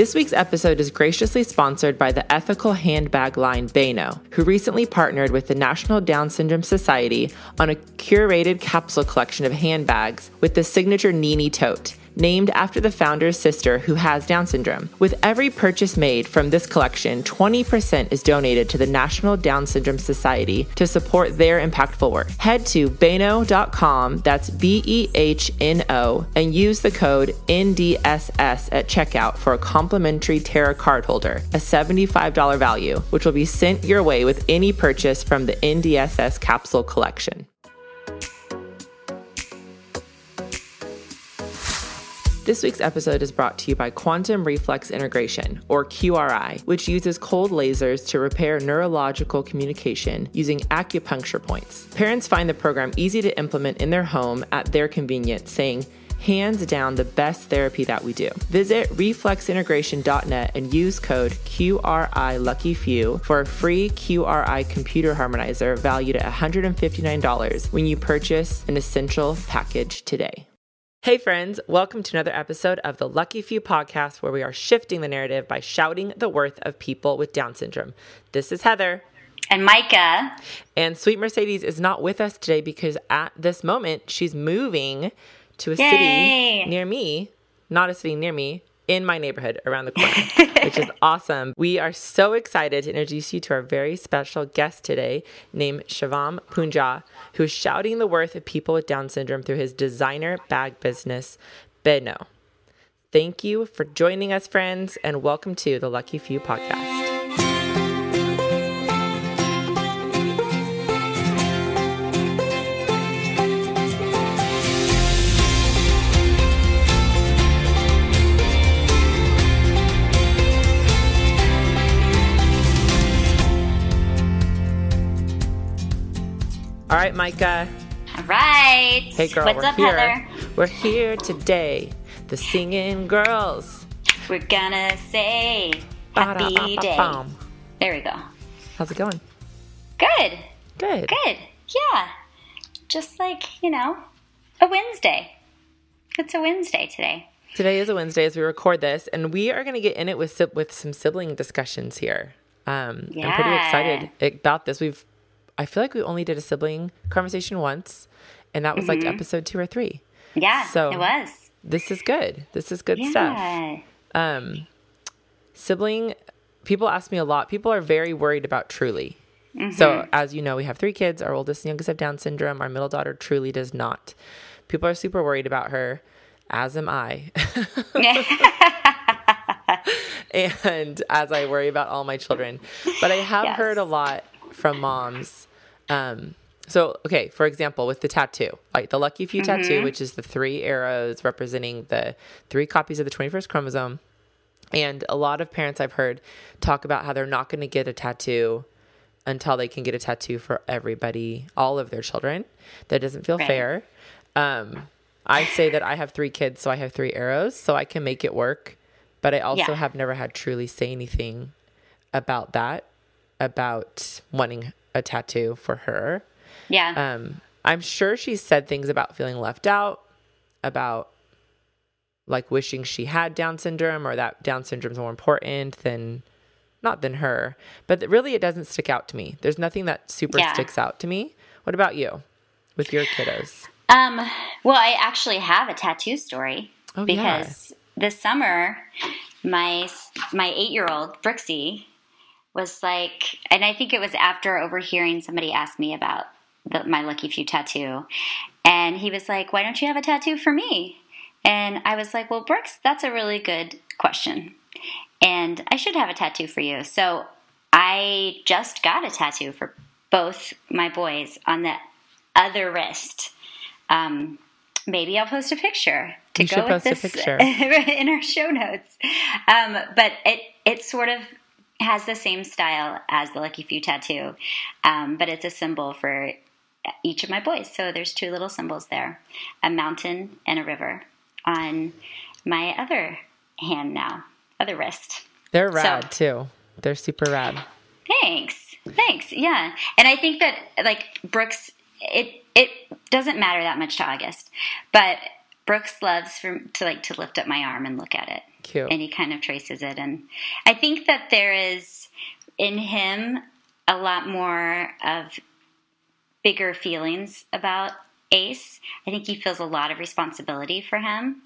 This week's episode is graciously sponsored by the ethical handbag line Behno, who recently partnered with the National Down Syndrome Society on a curated capsule collection of handbags with the signature Nini tote named after the founder's sister who has Down syndrome. With every purchase made from this collection, 20% is donated to the National Down Syndrome Society to support their impactful work. Head to behno.com, that's B E H N O, and use the code NDSS at checkout for a complimentary Terra card holder, a $75 value, which will be sent your way with any purchase from the NDSS capsule collection. This week's episode is brought to you by Quantum Reflex Integration, or QRI, which uses cold lasers to repair neurological communication using acupuncture points. Parents find the program easy to implement in their home at their convenience, saying, hands down the best therapy that we do. Visit reflexintegration.net and use code QRI Lucky Few for a free QRI computer harmonizer valued at $159 when you purchase an essential package today. Hey, friends, welcome to another episode of the Lucky Few podcast where we are shifting the narrative by shouting the worth of people with Down syndrome. This is Heather. And Micah. And Sweet Mercedes is not with us today because at this moment she's moving to a Yay. city near me, not a city near me, in my neighborhood around the corner, which is awesome. We are so excited to introduce you to our very special guest today named Shivam Punjya, who is shouting the worth of people with Down syndrome through his designer bag business, Behno. Thank you for joining us, friends, and welcome to the Lucky Few podcast. Right, Micah. All right. Hey, girl, What's we're up, here. Heather? We're here today, the singing girls. We're gonna say happy day. There we go. How's it going? Good. Good. Good. Yeah. Just like, you know, a Wednesday. It's a Wednesday today. Today is a Wednesday as we record this, and we are going to get in it with with some sibling discussions here. Um, I'm pretty excited about this. We've, I feel like we only did a sibling conversation once, and that was like episode two or three. Yeah, So- it was. This is good. This is good stuff. Um, sibling people ask me a lot people are very worried about truly so as you know we have three kids our oldest and youngest have down syndrome our middle daughter truly does not people are super worried about her as am i and as i worry about all my children but i have Yes. heard a lot from moms um, so okay for example with the tattoo like the lucky few tattoo which is the three arrows representing the three copies of the 21st chromosome and a lot of parents I've heard talk about how they're not going to get a tattoo until they can get a tattoo for everybody, all of their children. That doesn't feel Right. fair. Um, I say that I have three kids, so I have three arrows, so I can make it work. But I also Yeah. have never had truly say anything about that, about wanting a tattoo for her. yeah. Um, I'm sure she said things about feeling left out, about like wishing she had Down syndrome or that Down syndrome's more important than not than her. But really, it doesn't stick out to me. There's nothing that super Yeah. sticks out to me. What about you with your kiddos? Um, well, I actually have a tattoo story Oh, yeah. because this summer, my my eight year old Brooksy was like, and I think it was after overhearing somebody ask me about the, my Lucky Few tattoo, and he was like, "Why don't you have a tattoo for me?" And I was like, "Well, Brooks, that's a really good question, and I should have a tattoo for you." So I just got a tattoo for both my boys on the other wrist. Um, maybe I'll post a picture to You go with post a this picture. in our show notes. Um, but it it sort of has the same style as the Lucky Few tattoo, um, but it's a symbol for each of my boys. So there's two little symbols there: a mountain and a river on my other hand now, other wrist. They're rad too. They're super rad. Thanks. Thanks. Yeah. And I think that like Brooks it it doesn't matter that much to August. But Brooks loves for, to like to lift up my arm and look at it. Cute. And he kind of traces it. And I think that there is in him a lot more of bigger feelings about Ace. I think he feels a lot of responsibility for him.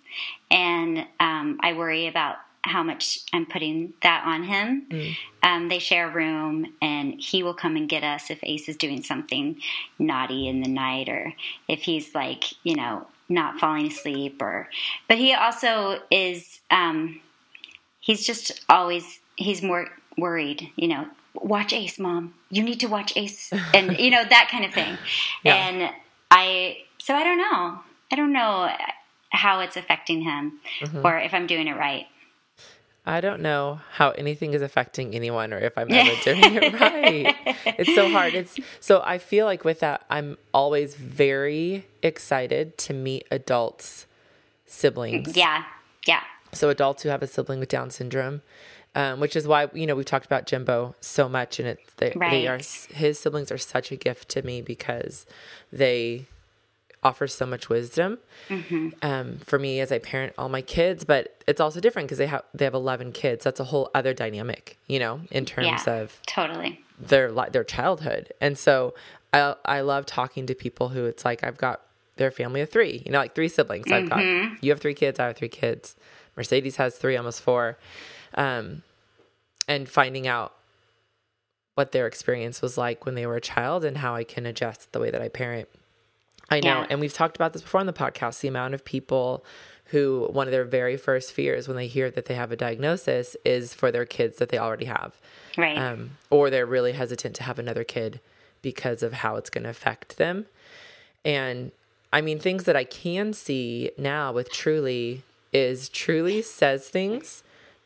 And um, I worry about how much I'm putting that on him. Mm. Um, they share a room, and he will come and get us if Ace is doing something naughty in the night, or if he's like, you know, not falling asleep, or. But he also is. Um, he's just always. He's more worried, you know. Watch Ace, mom. You need to watch Ace, and you know that kind of thing. Yeah. And I, so I don't know. I don't know how it's affecting him, mm-hmm. or if I'm doing it right. I don't know how anything is affecting anyone or if I'm ever doing it right. It's so hard. It's so I feel like with that I'm always very excited to meet adults siblings. Yeah. Yeah. So adults who have a sibling with Down syndrome. Um, which is why you know we've talked about Jimbo so much, and it's they, right. they are his siblings are such a gift to me because they offers so much wisdom mm-hmm. um, for me as I parent all my kids. But it's also different because they have they have eleven kids. That's a whole other dynamic, you know, in terms yeah, of totally their their childhood. And so I I love talking to people who it's like I've got their family of three, you know, like three siblings. Mm-hmm. I've got mm-hmm. you have three kids, I have three kids. Mercedes has three, almost four. Um, and finding out what their experience was like when they were a child and how I can adjust the way that I parent I know. Yeah. And we've talked about this before on the podcast the amount of people who one of their very first fears when they hear that they have a diagnosis is for their kids that they already have. Right. Um, or they're really hesitant to have another kid because of how it's going to affect them. And I mean, things that I can see now with Truly is Truly says things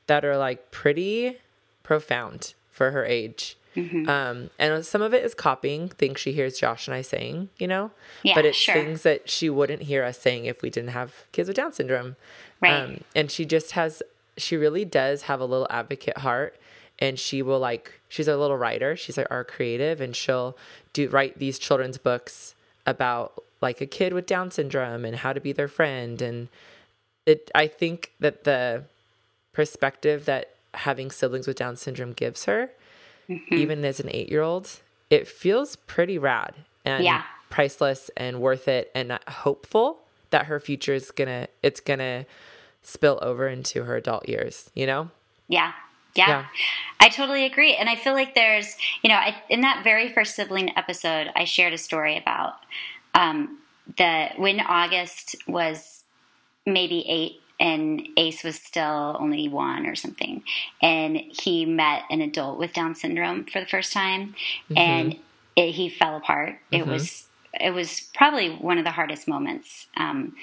that are like pretty profound for her age. Mm-hmm. Um, and some of it is copying things she hears Josh and I saying, you know, yeah, but it's sure. things that she wouldn't hear us saying if we didn't have kids with Down syndrome. Right. Um, and she just has, she really does have a little advocate heart and she will like, she's a little writer. She's like our creative and she'll do write these children's books about like a kid with Down syndrome and how to be their friend. And it, I think that the perspective that having siblings with Down syndrome gives her mm-hmm. even as an eight year old, it feels pretty rad and yeah. priceless and worth it and hopeful that her future is gonna it's gonna spill over into her adult years, you know? Yeah. Yeah, yeah, I totally agree. And I feel like there's, you know, I, in that very first sibling episode, I shared a story about um, the when August was maybe eight and Ace was still only one or something. And he met an adult with Down syndrome for the first time, mm-hmm. and it, he fell apart. Mm-hmm. It was it was probably one of the hardest moments um,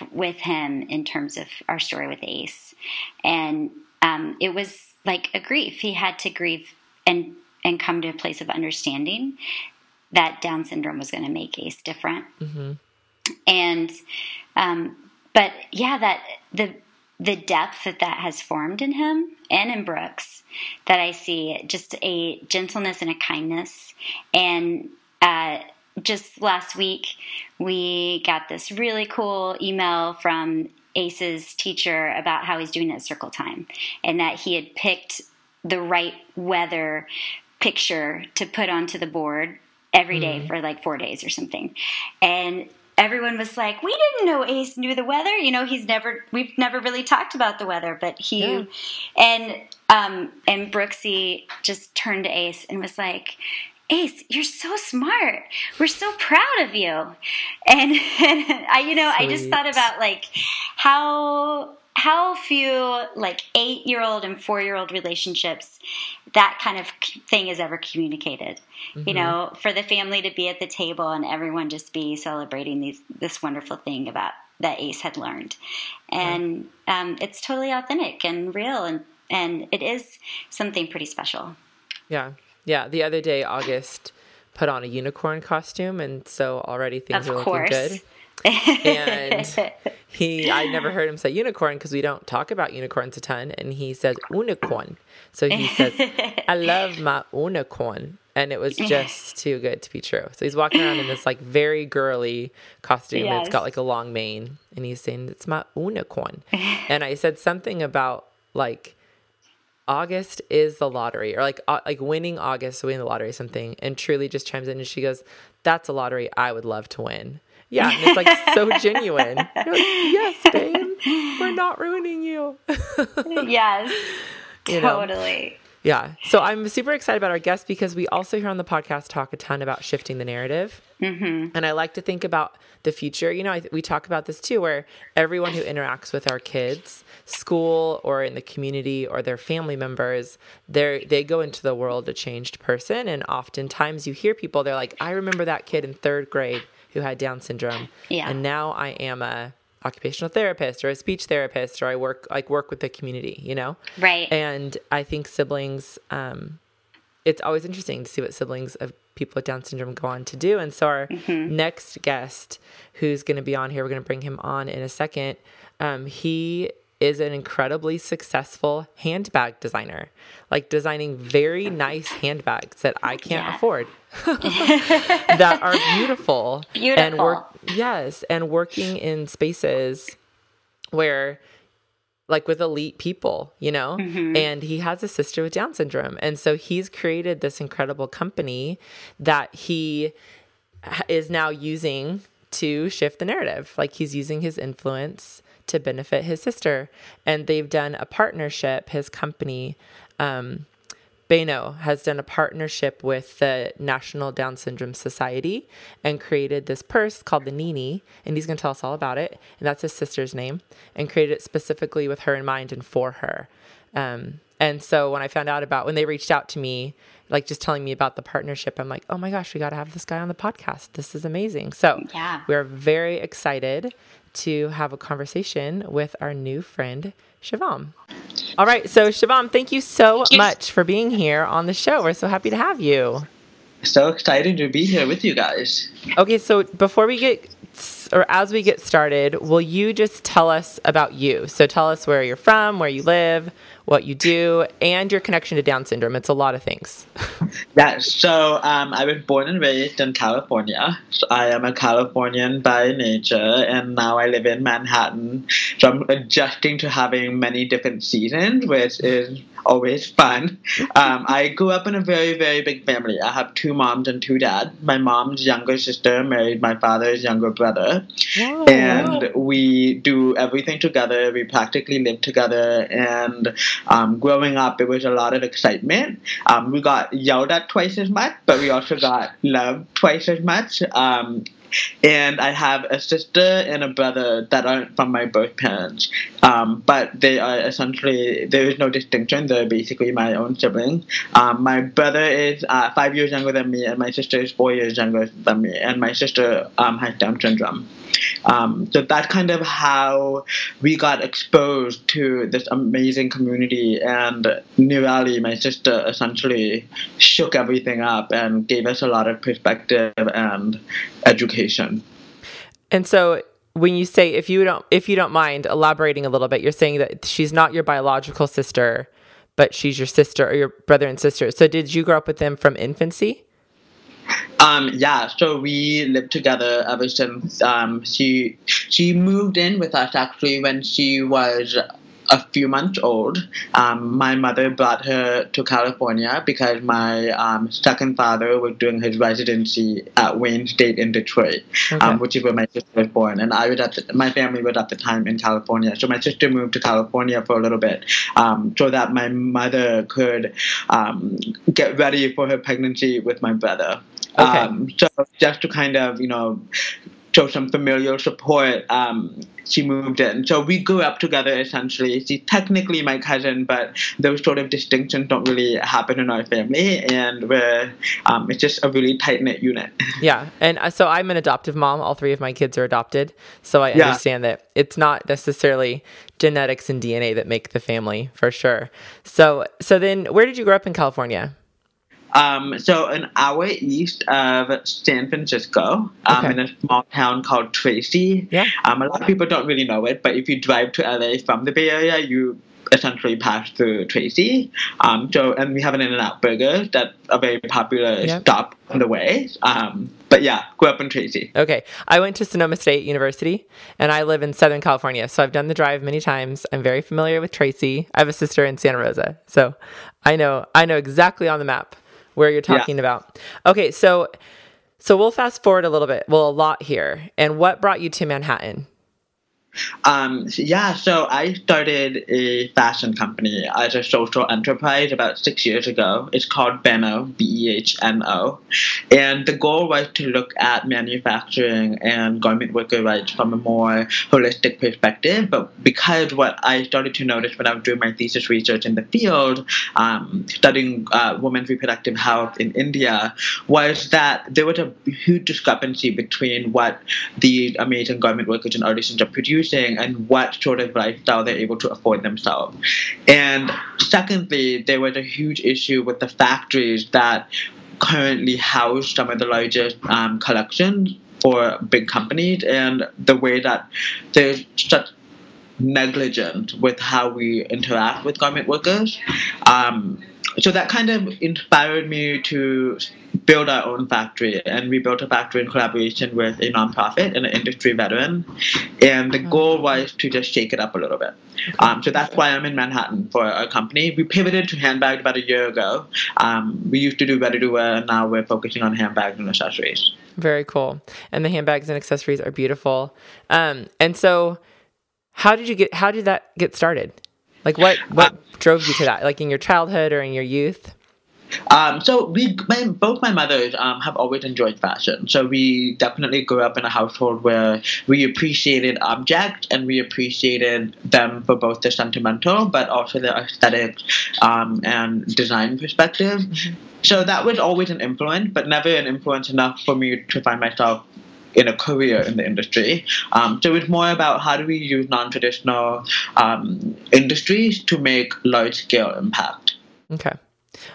f- with him in terms of our story with Ace, and um, it was like a grief. He had to grieve and and come to a place of understanding that Down syndrome was going to make Ace different, mm-hmm. and um, but yeah, that the the depth that that has formed in him and in Brooks, that I see just a gentleness and a kindness. And uh, just last week, we got this really cool email from Ace's teacher about how he's doing at circle time and that he had picked the right weather picture to put onto the board every day mm. for like four days or something. And everyone was like, "We didn't know Ace knew the weather." You know, he's never we've never really talked about the weather, but he yeah. and um and Brooksy just turned to Ace and was like, Ace, you're so smart. We're so proud of you. And, and I, you know, Sweet. I just thought about like how how few like eight year old and four year old relationships that kind of thing is ever communicated. Mm-hmm. You know, for the family to be at the table and everyone just be celebrating these this wonderful thing about that Ace had learned, and um, it's totally authentic and real, and and it is something pretty special. Yeah, yeah. The other day, August put on a unicorn costume, and so already things of are course. looking good and he I never heard him say unicorn because we don't talk about unicorns a ton and he says unicorn. So he says, I love my unicorn. and it was just too good to be true. So he's walking around in this like very girly costume. Yes. It's got like a long mane, and he's saying it's my unicorn. and I said something about like August is the lottery, or like uh, like winning August, winning the lottery, something. And Truly just chimes in and she goes, "That's a lottery I would love to win." Yeah, and it's like so genuine. Like, yes, babe, we're not ruining you. yes, you totally. Know? Yeah. So I'm super excited about our guest because we also here on the podcast talk a ton about shifting the narrative. Mm-hmm. And I like to think about the future. You know, I, we talk about this too, where everyone who interacts with our kids, school or in the community or their family members, they they go into the world a changed person. And oftentimes you hear people, they're like, I remember that kid in third grade who had Down syndrome. Yeah. And now I am a occupational therapist or a speech therapist or I work like work with the community, you know? Right. And I think siblings, um, it's always interesting to see what siblings of people with Down syndrome go on to do. And so our mm-hmm. next guest who's going to be on here, we're going to bring him on in a second. Um, he is an incredibly successful handbag designer, like designing very nice handbags that I can't yeah. afford, that are beautiful, beautiful, and work. Yes, and working in spaces where like with elite people, you know? Mm-hmm. And he has a sister with Down syndrome. And so he's created this incredible company that he is now using to shift the narrative. Like he's using his influence to benefit his sister. And they've done a partnership, his company, um, Behno has done a partnership with the National Down Syndrome Society and created this purse called the Nini. And he's going to tell us all about it. And that's his sister's name. And created it specifically with her in mind and for her. Um, and so when I found out about when they reached out to me, like just telling me about the partnership, I'm like, oh my gosh, we got to have this guy on the podcast. This is amazing. So yeah. we're very excited to have a conversation with our new friend, Shivam. All right. So, Shivam, thank you so much for being here on the show. We're so happy to have you. So excited to be here with you guys. Okay. So, before we get or as we get started, will you just tell us about you? So tell us where you're from, where you live, what you do, and your connection to Down syndrome. It's a lot of things. yeah, so um, I was born and raised in California. So I am a Californian by nature, and now I live in Manhattan. So I'm adjusting to having many different seasons, which is always fun. Um, I grew up in a very, very big family. I have two moms and two dads. My mom's younger sister married my father's younger brother. Wow. And we do everything together. We practically live together. And um, growing up, it was a lot of excitement. Um, we got yelled at twice as much, but we also got loved twice as much. Um, and I have a sister and a brother that aren't from my birth parents, um, but they are essentially there is no distinction. They're basically my own siblings. Um, my brother is uh, five years younger than me, and my sister is four years younger than me, and my sister um, has Down syndrome. Um, so that's kind of how we got exposed to this amazing community. And Nirali, my sister, essentially shook everything up and gave us a lot of perspective and education. And so when you say if you don't if you don't mind elaborating a little bit, you're saying that she's not your biological sister, but she's your sister or your brother and sister. So did you grow up with them from infancy? Um, yeah, so we lived together ever since um, she she moved in with us actually when she was a few months old. Um, my mother brought her to California because my um, second father was doing his residency at Wayne State in Detroit, um, okay. um, which is where my sister was born. And I was at the, my family was at the time in California, so my sister moved to California for a little bit um, so that my mother could um, get ready for her pregnancy with my brother. Okay. so just to kind of you know show some familial support, um, she moved in. So we grew up together essentially. She's technically my cousin, but those sort of distinctions don't really happen in our family, and we're um, it's just a really tight knit unit. Yeah, and uh, so I'm an adoptive mom. All three of my kids are adopted, so I yeah. understand that it's not necessarily genetics and DNA that make the family for sure. So so then, where did you grow up in California? Um, so an hour east of San Francisco, um, okay. in a small town called Tracy. Yeah. Um, a lot of people don't really know it, but if you drive to LA from the Bay Area, you essentially pass through Tracy. Um, so, and we have an In-N-Out Burger that's a very popular stop on the way. Um, but yeah, grew up in Tracy. Okay. I went to Sonoma State University and I live in Southern California. So I've done the drive many times. I'm very familiar with Tracy. I have a sister in Santa Rosa. So I know I know exactly on the map where you're Yeah. talking about. Okay, so so we'll fast forward a little bit. Well, a lot here. And what brought you to Manhattan? Um, yeah, so I started a fashion company as a social enterprise about six years ago. It's called Behno, B E H N O. And the goal was to look at manufacturing and garment worker rights from a more holistic perspective. But because what I started to notice when I was doing my thesis research in the field, um, studying uh, women's reproductive health in India, was that there was a huge discrepancy between what the amazing garment workers and artisans are producing and what sort of lifestyle they're able to afford themselves. And secondly, there was a huge issue with the factories that currently house some of the largest um, collections for big companies and the way that there's such negligent with how we interact with garment workers. Um, so that kind of inspired me to build our own factory, and we built a factory in collaboration with a nonprofit and an industry veteran. And the goal was to just shake it up a little bit. Um, so that's why I'm in Manhattan for our company. We pivoted to handbags about a year ago. Um, we used to do ready to wear, and now we're focusing on handbags and accessories. Very cool. And the handbags and accessories are beautiful. Um, and so how did you get how did that get started? Like what what drove you to that? Like in your childhood or in your youth? Um, so we, my, both my mothers um, have always enjoyed fashion. So we definitely grew up in a household where we appreciated objects and we appreciated them for both the sentimental, but also the aesthetic um, and design perspective. So that was always an influence, but never an influence enough for me to find myself in a career in the industry. Um, so it's more about how do we use non-traditional um, industries to make large-scale impact. Okay.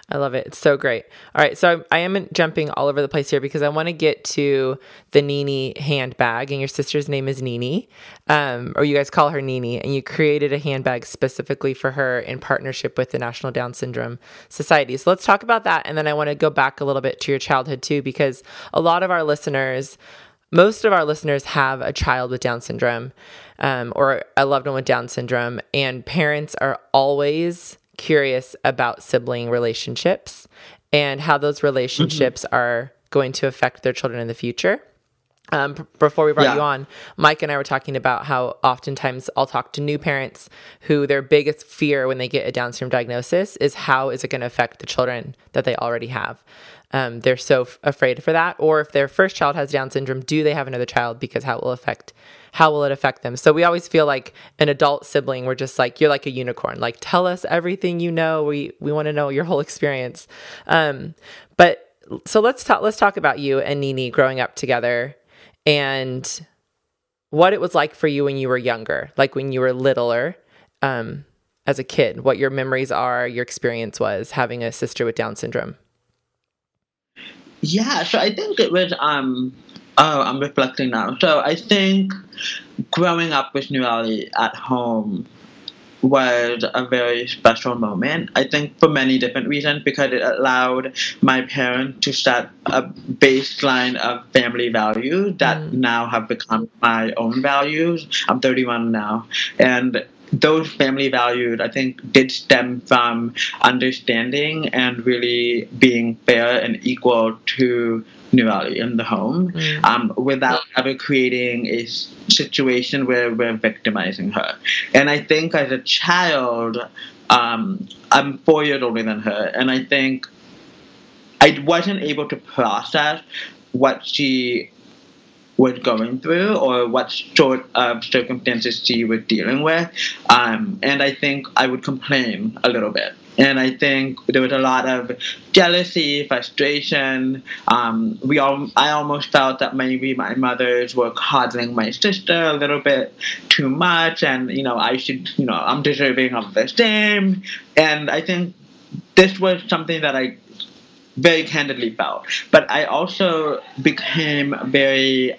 I love it. It's so great. All right. So I am jumping all over the place here because I want to get to the Nini handbag, and your sister's name is Nini, um, or you guys call her Nini, and you created a handbag specifically for her in partnership with the National Down Syndrome Society. So let's talk about that. And then I want to go back a little bit to your childhood too, because a lot of our listeners, most of our listeners have a child with Down syndrome um, or a loved one with Down syndrome, and parents are always curious about sibling relationships and how those relationships are going to affect their children in the future. Um, before we brought Yeah. you on, Mike and I were talking about how oftentimes I'll talk to new parents who their biggest fear when they get a Down syndrome diagnosis is how is it going to affect the children that they already have. Um, they're so f- afraid for that, or if their first child has Down syndrome, do they have another child because how will affect how will it affect them? So we always feel like an adult sibling. We're just like you're like a unicorn. Like tell us everything you know. We we want to know your whole experience. Um, but so let's talk. Let's talk about you and Nini growing up together and what it was like for you when you were younger, like when you were littler, um, as a kid. What your memories are, your experience was having a sister with Down syndrome. Yeah, so I think it was um oh I'm reflecting now. So I think growing up with Nirali at home was a very special moment. I think for many different reasons because it allowed my parents to set a baseline of family values that now have become my own values. I'm 31 now. And those family values, I think, did stem from understanding and really being fair and equal to Nirali in the home um, without ever creating a situation where we're victimizing her. And I think as a child, um, I'm four years older than her, and I think I wasn't able to process what she was going through or what sort of circumstances she was dealing with. Um, and I think I would complain a little bit. And I think there was a lot of jealousy, frustration. Um, we all, I almost felt that maybe my mothers were coddling my sister a little bit too much, and you know I should, you know, I'm deserving of the same. And I think this was something that I very candidly felt. But I also became very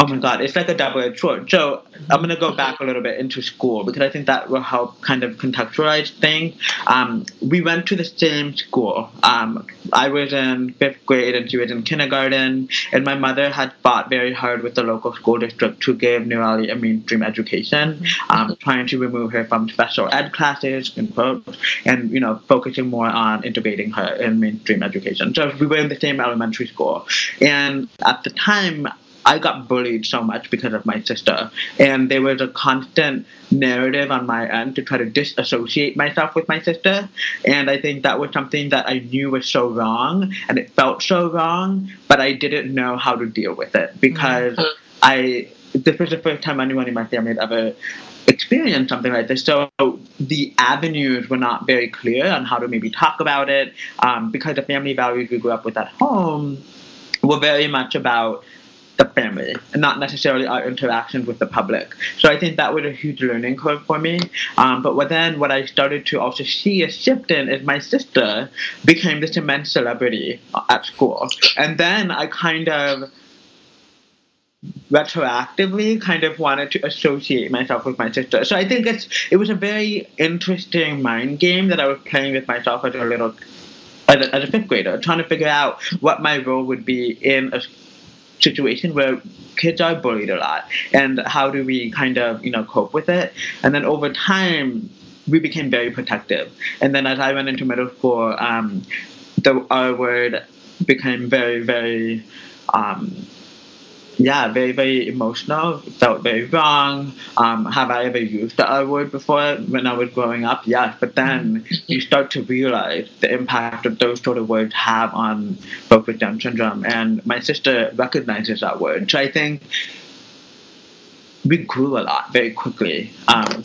Oh my God, it's like a double-edged sword. So I'm gonna go back a little bit into school because I think that will help kind of contextualize things. Um, we went to the same school. Um, I was in fifth grade and she was in kindergarten, and my mother had fought very hard with the local school district to give Nirali a mainstream education, um, trying to remove her from special ed classes and you know focusing more on integrating her in mainstream education. So we were in the same elementary school, and at the time I got bullied so much because of my sister. And there was a constant narrative on my end to try to disassociate myself with my sister. And I think that was something that I knew was so wrong and it felt so wrong, but I didn't know how to deal with it because mm-hmm. I this was the first time anyone in my family had ever experienced something like this. So the avenues were not very clear on how to maybe talk about it um, because the family values we grew up with at home were very much about the family and not necessarily our interactions with the public. So I think that was a huge learning curve for me. Um, but then what I started to also see a shift in is my sister became this immense celebrity at school. And then I kind of retroactively kind of wanted to associate myself with my sister. So I think it's it was a very interesting mind game that I was playing with myself as a little as a, as a fifth grader, trying to figure out what my role would be in a situation where kids are bullied a lot and how do we kind of you know cope with it? And then over time we became very protective. And then as i went into middle school um, the r word became very very um, yeah, very, very emotional. Felt very wrong. Um, have I ever used the R word before when I was growing up? Yes, but then you start to realize the impact that those sort of words have on folks with Down syndrome. And my sister recognizes that word. So I think we grew a lot very quickly. Um,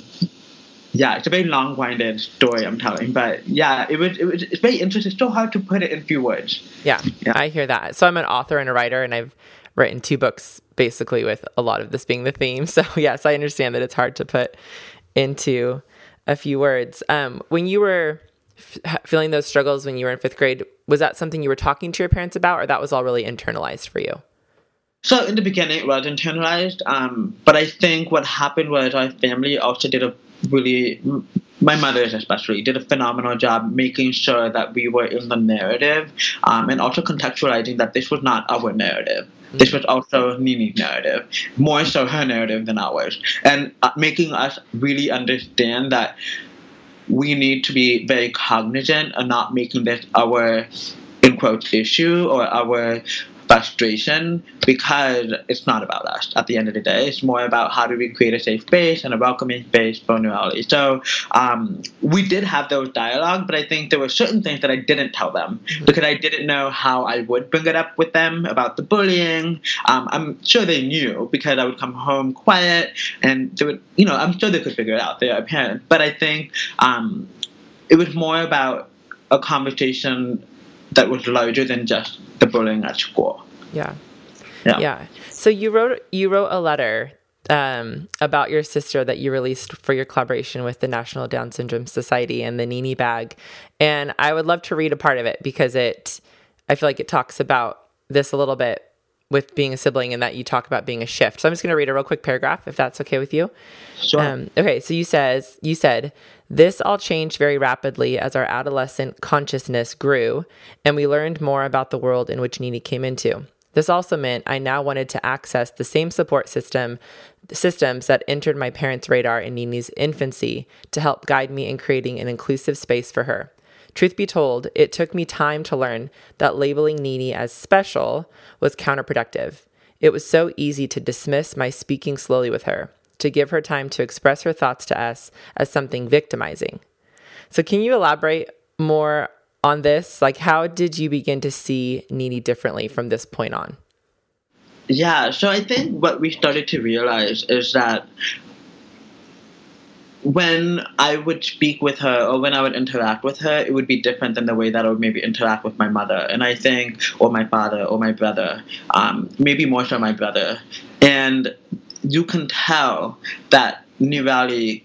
yeah, it's a very long-winded story I'm telling, but yeah, it was, it was it's very interesting. It's so hard to put it in few words. Yeah, yeah, I hear that. So I'm an author and a writer, and I've written two books basically with a lot of this being the theme. So yes, I understand that it's hard to put into a few words. Um, when you were f- feeling those struggles when you were in fifth grade, was that something you were talking to your parents about, or that was all really internalized for you? So in the beginning, it was internalized, um, but I think what happened was our family also did a really my mother especially did a phenomenal job making sure that we were in the narrative um, and also contextualizing that this was not our narrative this was also Nini's narrative, more so her narrative than ours, and uh, making us really understand that we need to be very cognizant of not making this our in quotes issue or our frustration because it's not about us at the end of the day. It's more about how do we create a safe space and a welcoming space for Nirali. So um, we did have those dialogue, but I think there were certain things that I didn't tell them mm-hmm. because I didn't know how I would bring it up with them about the bullying. Um, I'm sure they knew because I would come home quiet and they would, you know, I'm sure they could figure it out. They are parents. But I think um, it was more about a conversation that was larger than just the bullying at school. Yeah. Yeah. Yeah. So you wrote you wrote a letter um, about your sister that you released for your collaboration with the National Down Syndrome Society and the Nini Bag, and I would love to read a part of it because it, I feel like it talks about this a little bit with being a sibling and that you talk about being a shift. So I'm just going to read a real quick paragraph if that's okay with you. Sure. Um, okay, so you says you said this all changed very rapidly as our adolescent consciousness grew and we learned more about the world in which Nini came into. This also meant I now wanted to access the same support system systems that entered my parents' radar in Nini's infancy to help guide me in creating an inclusive space for her. Truth be told, it took me time to learn that labeling Nini as special was counterproductive. It was so easy to dismiss my speaking slowly with her, to give her time to express her thoughts to us as something victimizing. So, can you elaborate more on this? Like, how did you begin to see Nini differently from this point on? Yeah, so I think what we started to realize is that when I would speak with her or when I would interact with her, it would be different than the way that I would maybe interact with my mother. And I think, or my father or my brother, um, maybe more so my brother. And you can tell that Nirali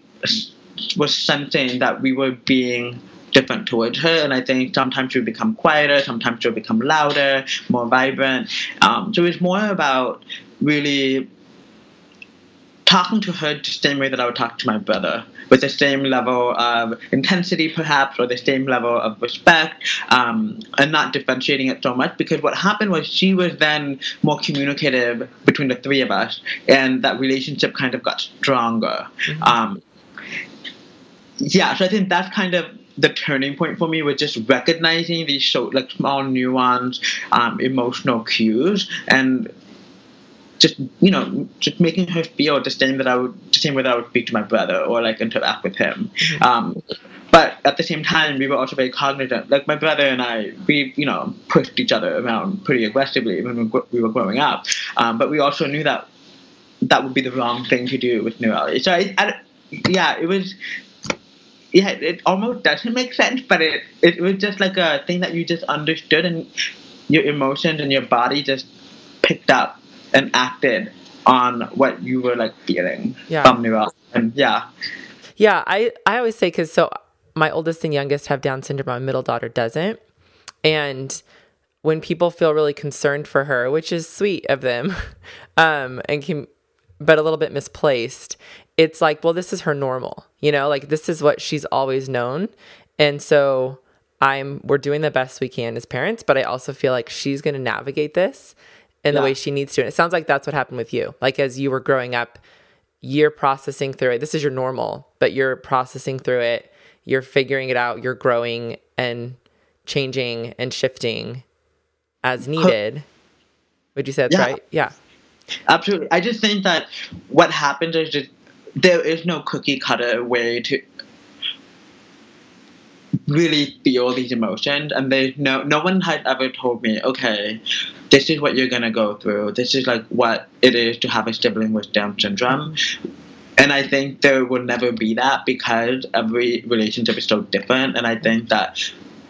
was sensing that we were being different towards her. And I think sometimes she would become quieter, sometimes she would become louder, more vibrant. Um, so it's more about really talking to her the same way that I would talk to my brother, with the same level of intensity, perhaps, or the same level of respect, um, and not differentiating it so much. Because what happened was she was then more communicative between the three of us, and that relationship kind of got stronger. Mm-hmm. Um, yeah, so I think that's kind of the turning point for me was just recognizing these so like small nuanced um, emotional cues and just you know just making her feel the same that I would the same way that I would speak to my brother or like interact with him. Mm-hmm. Um, but at the same time, we were also very cognizant. Like my brother and I, we you know pushed each other around pretty aggressively when we were growing up. Um, but we also knew that that would be the wrong thing to do with Nirali. So I, I, yeah, it was. Yeah, it almost doesn't make sense, but it it was just like a thing that you just understood and your emotions and your body just picked up and acted on what you were like feeling yeah. from New York. And yeah. Yeah, I, I always say, because so my oldest and youngest have Down syndrome, my middle daughter doesn't. And when people feel really concerned for her, which is sweet of them, um, and can, but a little bit misplaced, it's like, well, this is her normal, you know, like this is what she's always known. And so I'm, we're doing the best we can as parents, but I also feel like she's going to navigate this in yeah. the way she needs to. And it sounds like that's what happened with you. Like as you were growing up, you're processing through it. This is your normal, but you're processing through it. You're figuring it out. You're growing and changing and shifting as needed. Would you say that's yeah. right? Yeah. Absolutely. I just think that what happens is just there is no cookie cutter way to really feel these emotions and there's no no one had ever told me okay this is what you're gonna go through. This is like what it is to have a sibling with down syndrome. And i think there will never be that because every relationship is so different. And i think that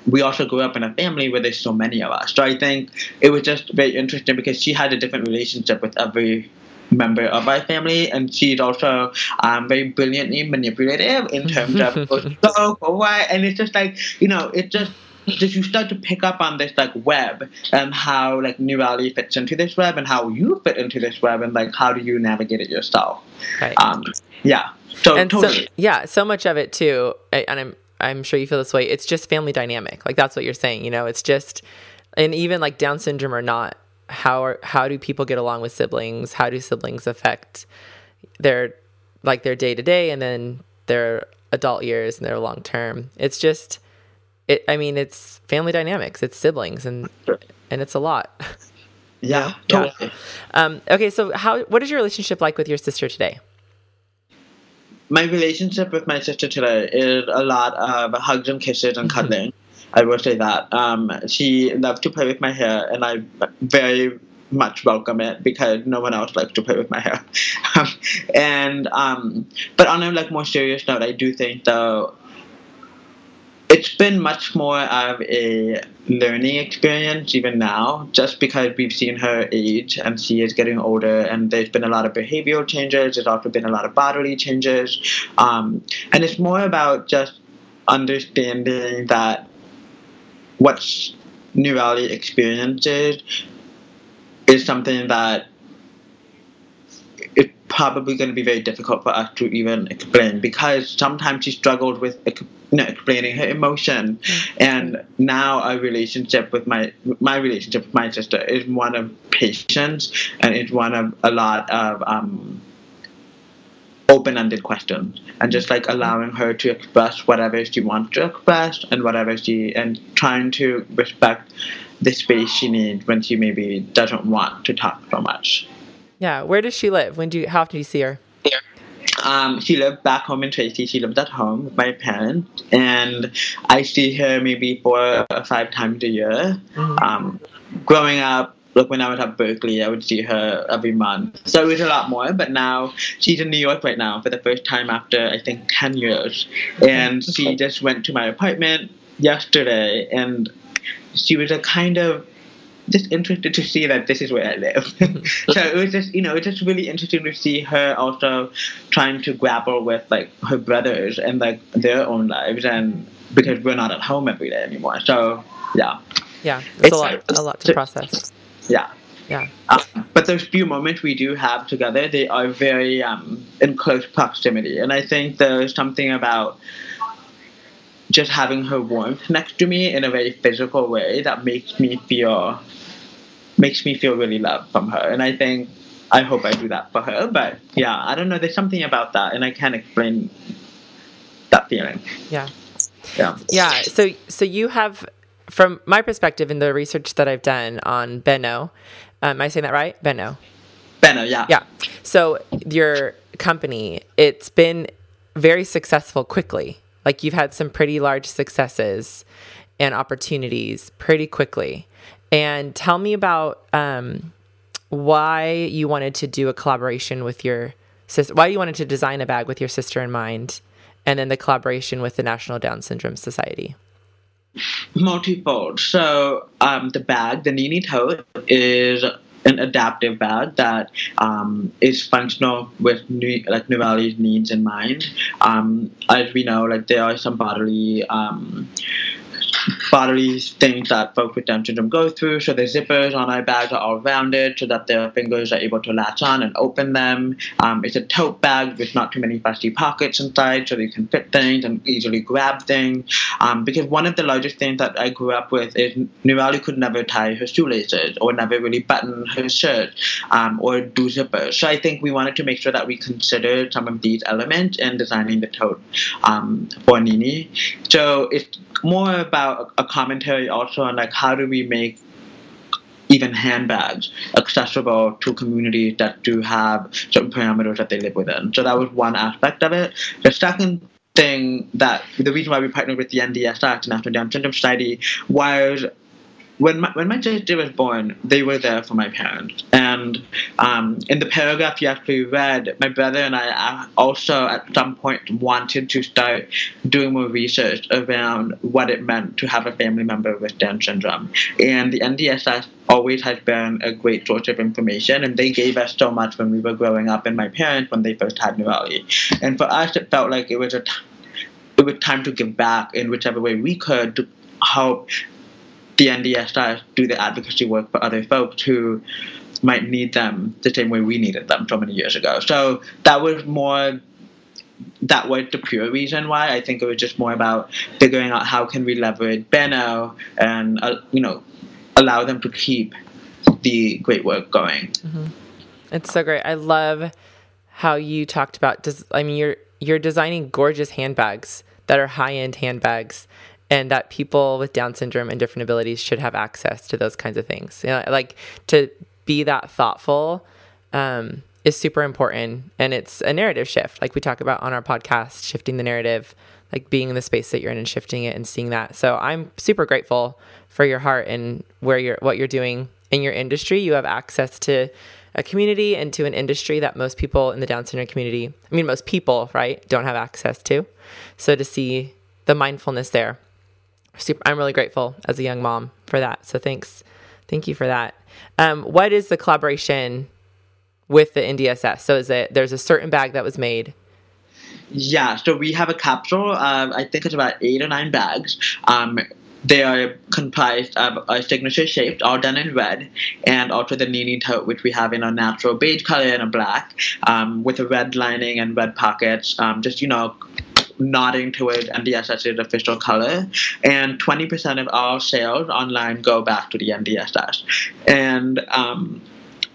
we also grew up in a family where there's so many of us. So i think it was just very interesting because she had a different relationship with every member of my family, and she's also um, very brilliantly manipulative in terms of go for what, and it's just like you know, it just just you start to pick up on this like web and how like new Nirali fits into this web and how you fit into this web and like how do you navigate it yourself. Right. Um, yeah. So and totally. so yeah, so much of it too, and I'm I'm sure you feel this way. It's just family dynamic. Like that's what you're saying. You know, it's just, and even like Down syndrome or not, how are how do people get along with siblings? How do siblings affect their like their day to day and then their adult years and their long term? It's just it I mean it's family dynamics, it's siblings and and it's a lot. Yeah, totally. Yeah. Um, okay, so how what is your relationship like with your sister today? My relationship with my sister today is a lot of hugs and kisses and cuddling. I will say that. Um, she loves to play with my hair, and I very much welcome it because no one else likes to play with my hair. and um, but on a like more serious note, I do think though it's been much more of a learning experience even now, just because we've seen her age and she is getting older, and there's been a lot of behavioral changes. There's also been a lot of bodily changes, um, and it's more about just understanding that what Nirali experiences is something that it's probably going to be very difficult for us to even explain because sometimes she struggled with you know, explaining her emotion mm-hmm. and now our relationship with my my relationship with my sister is one of patience and it's one of a lot of um, open-ended questions and just like allowing her to express whatever she wants to express and whatever she and trying to respect the space she needs when she maybe doesn't want to talk so much. Yeah, where does she live? When do you, how often do you see her? Um, she lived back home in Tracy. She lived at home with my parents, and I see her maybe four or five times a year. Mm-hmm. Um, growing up, like when I was at Berkeley, I would see her every month. So it was a lot more. But now she's in New York right now for the first time after I think ten years, and she just went to my apartment yesterday, and she was a kind of just interested to see that this is where I live. so it was just, you know, it's just really interesting to see her also trying to grapple with like her brothers and like their own lives, and because we're not at home every day anymore. So yeah, yeah, it's, it's a lot, a lot to process. Yeah. Yeah. Uh, but those few moments we do have together, they are very um, in close proximity, and I think there's something about just having her warmth next to me in a very physical way that makes me feel makes me feel really loved from her. And I think I hope I do that for her. But yeah, I don't know. There's something about that, and I can't explain that feeling. Yeah. Yeah. Yeah. So so you have, from my perspective, in the research that I've done on Benno, um, am I saying that right? Benno. Benno. Yeah. Yeah. So your company, it's been very successful quickly. Like you've had some pretty large successes and opportunities pretty quickly. And tell me about um, why you wanted to do a collaboration with your sister, why you wanted to design a bag with your sister in mind, and then the collaboration with the National Down Syndrome Society. Multifold. So um, the bag, the Nini tote, is an adaptive bag that um, is functional with new, like Nirali's needs in mind. Um, as we know, like there are some bodily um, bodily things that folks with Down syndrome go through. So the zippers on our bags are all rounded so that their fingers are able to latch on and open them. Um, it's a tote bag with not too many fussy pockets inside so you can fit things and easily grab things. Um, because one of the largest things that I grew up with is Nirali could never tie her shoelaces or never really button her shirt um, or do zippers. So I think we wanted to make sure that we considered some of these elements in designing the tote um, for Nini. So it's more about a commentary also on like how do we make even handbags accessible to communities that do have certain parameters that they live within. So that was one aspect of it. The second thing that the reason why we partnered with the NDSS, the National Down Syndrome Society, was when my, when my sister was born, they were there for my parents. And um, in the paragraph you actually read, my brother and I also at some point wanted to start doing more research around what it meant to have a family member with Down syndrome. And the NDSS always has been a great source of information, and they gave us so much when we were growing up, and my parents when they first had Nirali. And for us, it felt like it was a t- it was time to give back in whichever way we could to help the NDSS do the advocacy work for other folks who might need them the same way we needed them so many years ago. So that was more that was the pure reason why. I think it was just more about figuring out how can we leverage Behno and uh, you know allow them to keep the great work going. Mm-hmm. It's so great. I love how you talked about. Des- I mean, you're you're designing gorgeous handbags that are high end handbags and that people with Down syndrome and different abilities should have access to those kinds of things. You know, like to be that thoughtful um, is super important, and it's a narrative shift, like we talk about on our podcast, shifting the narrative, like being in the space that you're in and shifting it and seeing that. So I'm super grateful for your heart and where you're, what you're doing in your industry. You have access to a community and to an industry that most people in the Down syndrome community, I mean, most people, right, don't have access to. So to see the mindfulness there super, I'm really grateful as a young mom for that. So thanks. Thank you for that. Um, what is the collaboration with the NDSS? So is it there's a certain bag that was made? Yeah, so we have a capsule. Um, I think it's about eight or nine bags. Um, they are comprised of a signature shaped, all done in red, and also the Nini tote, which we have in a natural beige color and a black, um, with a red lining and red pockets. Um, just you know, nodding towards NDSS's official color, and 20% of all sales online go back to the NDSS. And um,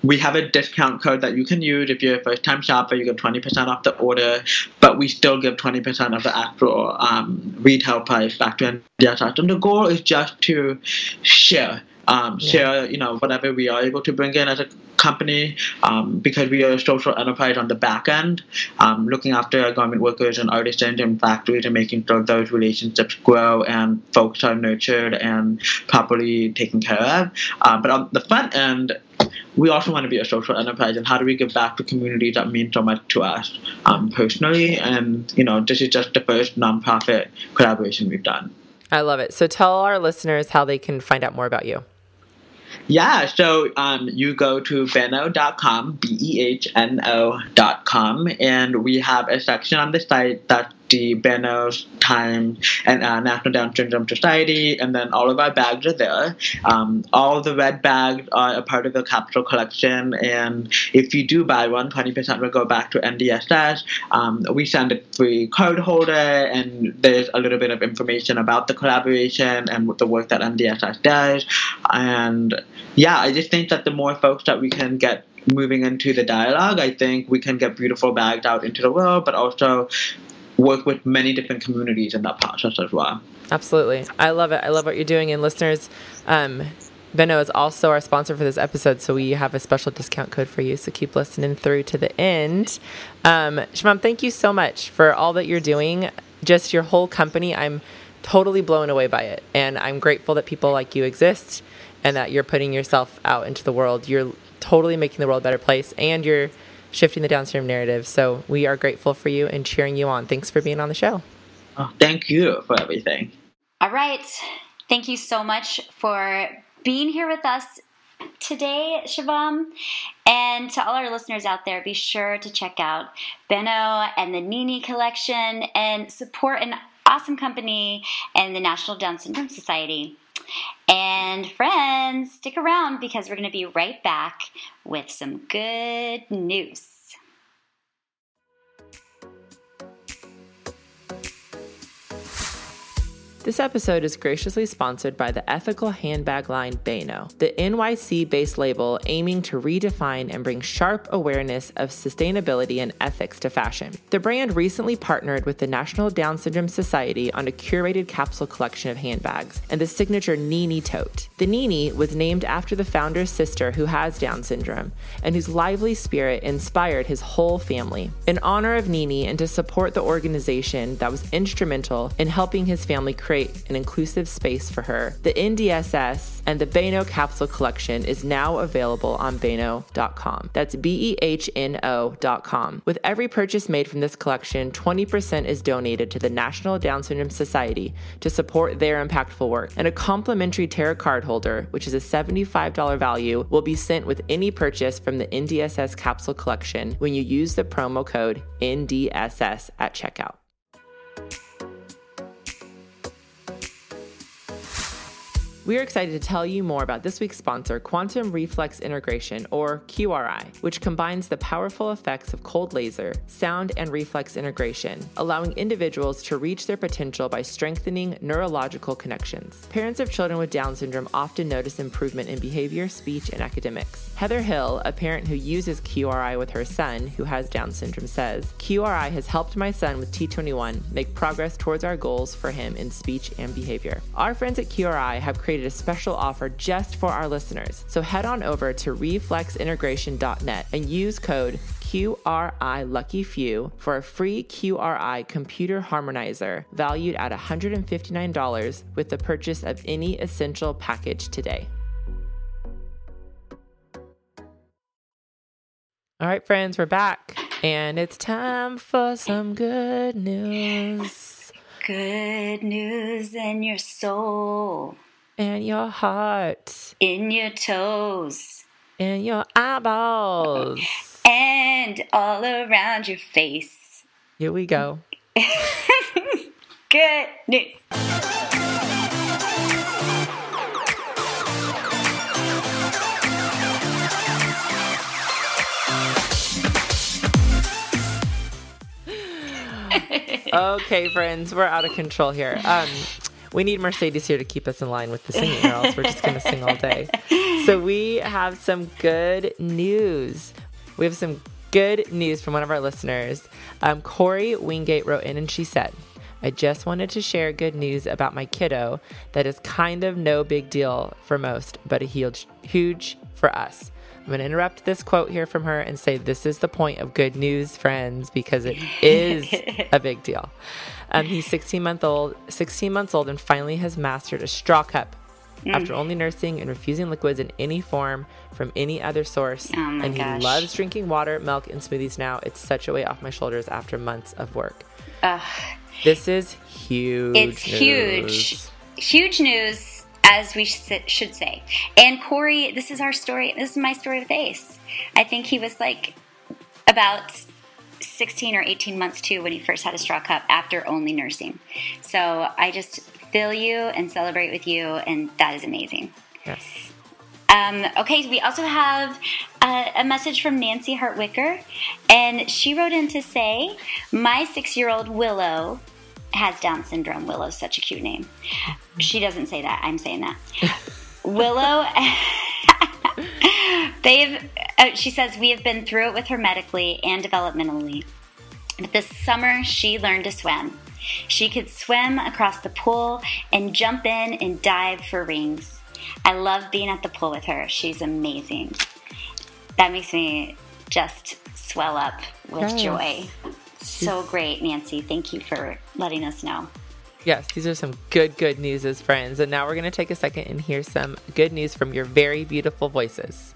we have a discount code that you can use if you're a first time shopper. You get 20% off the order, but we still give 20% of the actual um, retail price back to NDSS. And the goal is just to share um, yeah. share you know whatever we are able to bring in as a company um, because we are a social enterprise on the back end, um, looking after our garment workers and artisans and factories and making sure those relationships grow and folks are nurtured and properly taken care of. Uh, but on the front end, we also want to be a social enterprise and how do we give back to communities that mean so much to us um, personally and you know this is just the first nonprofit collaboration we've done i love it so tell our listeners how they can find out more about you yeah, so um, you go to behno.com, B E H N O.com, and we have a section on the site that's the banners Time and uh, National Down Syndrome Society, and then all of our bags are there. Um, all the red bags are a part of the capsule collection, and if you do buy one, 20% will go back to NDSS. Um, we send a free card holder, and there's a little bit of information about the collaboration and the work that NDSS does. And yeah, I just think that the more folks that we can get moving into the dialogue, I think we can get beautiful bags out into the world, but also work with many different communities in that process as well. Absolutely. I love it. I love what you're doing. And listeners, um, Behno is also our sponsor for this episode, so we have a special discount code for you. So keep listening through to the end. Um, Shivam, thank you so much for all that you're doing. Just your whole company. I'm totally blown away by it. And I'm grateful that people like you exist and that you're putting yourself out into the world. You're totally making the world a better place and you're shifting the Down syndrome narrative. So we are grateful for you and cheering you on. Thanks for being on the show. Oh, thank you for everything. All right. Thank you so much for being here with us today, Shivam. And to all our listeners out there, be sure to check out Behno and the Nini collection and support an awesome company and the National Down Syndrome Society. And friends, stick around because we're going to be right back with some good news. This episode is graciously sponsored by the ethical handbag line Behno, the NYC based label aiming to redefine and bring sharp awareness of sustainability and ethics to fashion. The brand recently partnered with the National Down Syndrome Society on a curated capsule collection of handbags and the signature Nini tote. The Nini was named after the founder's sister who has Down syndrome and whose lively spirit inspired his whole family. In honor of Nini and to support the organization that was instrumental in helping his family create create an inclusive space for her. The NDSS and the Behno capsule collection is now available on Behno.com. That's B E H N O.com. With every purchase made from this collection, 20% is donated to the National Down Syndrome Society to support their impactful work. And a complimentary tarot card holder, which is a $75 value, will be sent with any purchase from the NDSS capsule collection when you use the promo code NDSS at checkout. We are excited to tell you more about this week's sponsor, Quantum Reflex Integration, or QRI, which combines the powerful effects of cold laser, sound, and reflex integration, allowing individuals to reach their potential by strengthening neurological connections. Parents of children with Down syndrome often notice improvement in behavior, speech, and academics. Heather Hill, a parent who uses QRI with her son who has Down syndrome, says QRI has helped my son with T21 make progress towards our goals for him in speech and behavior. Our friends at QRI have created created a special offer just for our listeners. So head on over to reflexintegration.net and use code QRI Lucky Few for a free QRI computer harmonizer valued at $159 with the purchase of any essential package today. All right, friends, we're back, and it's time for some good news. Good news in your soul and your heart, in your toes, in your eyeballs, and all around your face. Here we go. Good news. okay, friends, we're out of control here. Um, we need Mercedes here to keep us in line with the singing, or else we're just going to sing all day. So we have some good news. We have some good news from one of our listeners. Um, Corey Wingate wrote in and she said, I just wanted to share good news about my kiddo that is kind of no big deal for most, but a huge, huge for us. I'm going to interrupt this quote here from her and say this is the point of good news, friends, because it is a big deal. Um, he's 16 month old, 16 months old, and finally has mastered a straw cup mm. after only nursing and refusing liquids in any form from any other source. Oh and he loves drinking water, milk, and smoothies now. It's such a weight off my shoulders after months of work. Ugh. This is huge. It's news. huge, huge news, as we should say. And Corey, this is our story. This is my story with Ace. I think he was like about 16 or 18 months too when he first had a straw cup after only nursing. So I just feel you and celebrate with you, and that is amazing. Yes. Um, okay, we also have a, a message from Nancy Hartwicker, and she wrote in to say, My six year old Willow has Down syndrome. Willow's such a cute name. She doesn't say that, I'm saying that. Willow, they've, uh, she says, we have been through it with her medically and developmentally. But this summer, she learned to swim. She could swim across the pool and jump in and dive for rings. I love being at the pool with her. She's amazing. That makes me just swell up with Yes. joy. So great, Nancy. Thank you for letting us know. Yes, these are some good, good news as friends. And now we're going to take a second and hear some good news from your very beautiful voices.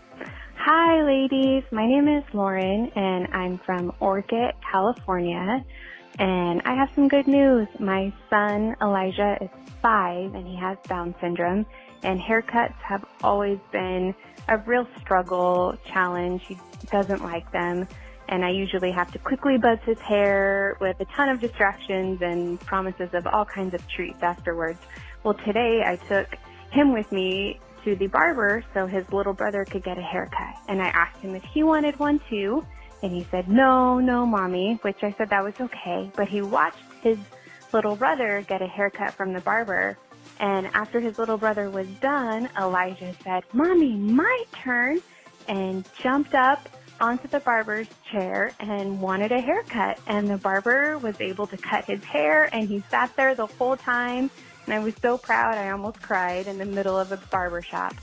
Hi, ladies. My name is Lauren, and I'm from Orchid, California. And I have some good news. My son Elijah is five, and he has Down syndrome. And haircuts have always been a real struggle, challenge. He doesn't like them. And I usually have to quickly buzz his hair with a ton of distractions and promises of all kinds of treats afterwards. Well, today I took him with me to the barber so his little brother could get a haircut. And I asked him if he wanted one too. And he said, no, no, mommy, which I said that was okay. But he watched his little brother get a haircut from the barber. And after his little brother was done, Elijah said, mommy, my turn, and jumped up onto the barber's chair and wanted a haircut. And the barber was able to cut his hair and he sat there the whole time. And I was so proud, I almost cried in the middle of a barber shop.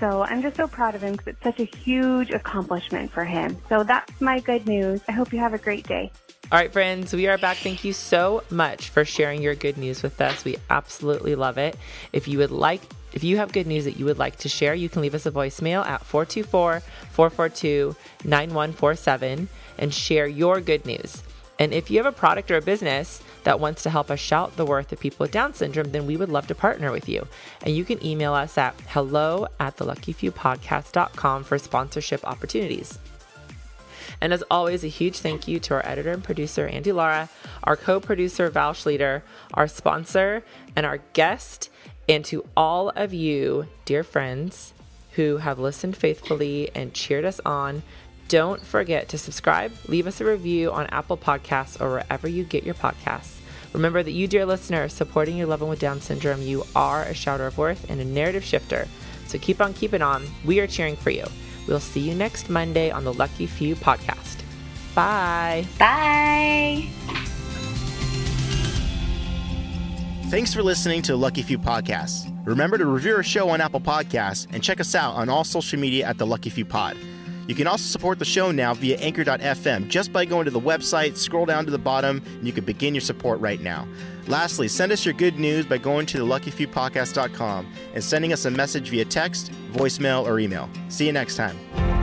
So I'm just so proud of him because it's such a huge accomplishment for him. So that's my good news. I hope you have a great day. All right, friends, we are back. Thank you so much for sharing your good news with us. We absolutely love it. If you would like, if you have good news that you would like to share, you can leave us a voicemail at 424 442 9147 and share your good news. And if you have a product or a business that wants to help us shout the worth of people with Down syndrome, then we would love to partner with you. And you can email us at hello at the luckyfewpodcast.com for sponsorship opportunities. And as always, a huge thank you to our editor and producer, Andy Lara, our co producer, Val Schleter, our sponsor, and our guest, and to all of you, dear friends, who have listened faithfully and cheered us on. Don't forget to subscribe, leave us a review on Apple Podcasts or wherever you get your podcasts. Remember that you, dear listener, supporting your loved one with Down syndrome, you are a shouter of worth and a narrative shifter. So keep on keeping on. We are cheering for you. We'll see you next Monday on the Lucky Few podcast. Bye. Bye. Thanks for listening to Lucky Few Podcasts. Remember to review our show on Apple Podcasts and check us out on all social media at the Lucky Few Pod. You can also support the show now via anchor.fm just by going to the website, scroll down to the bottom, and you can begin your support right now. Lastly, send us your good news by going to the luckyfewpodcast.com and sending us a message via text, voicemail, or email. See you next time.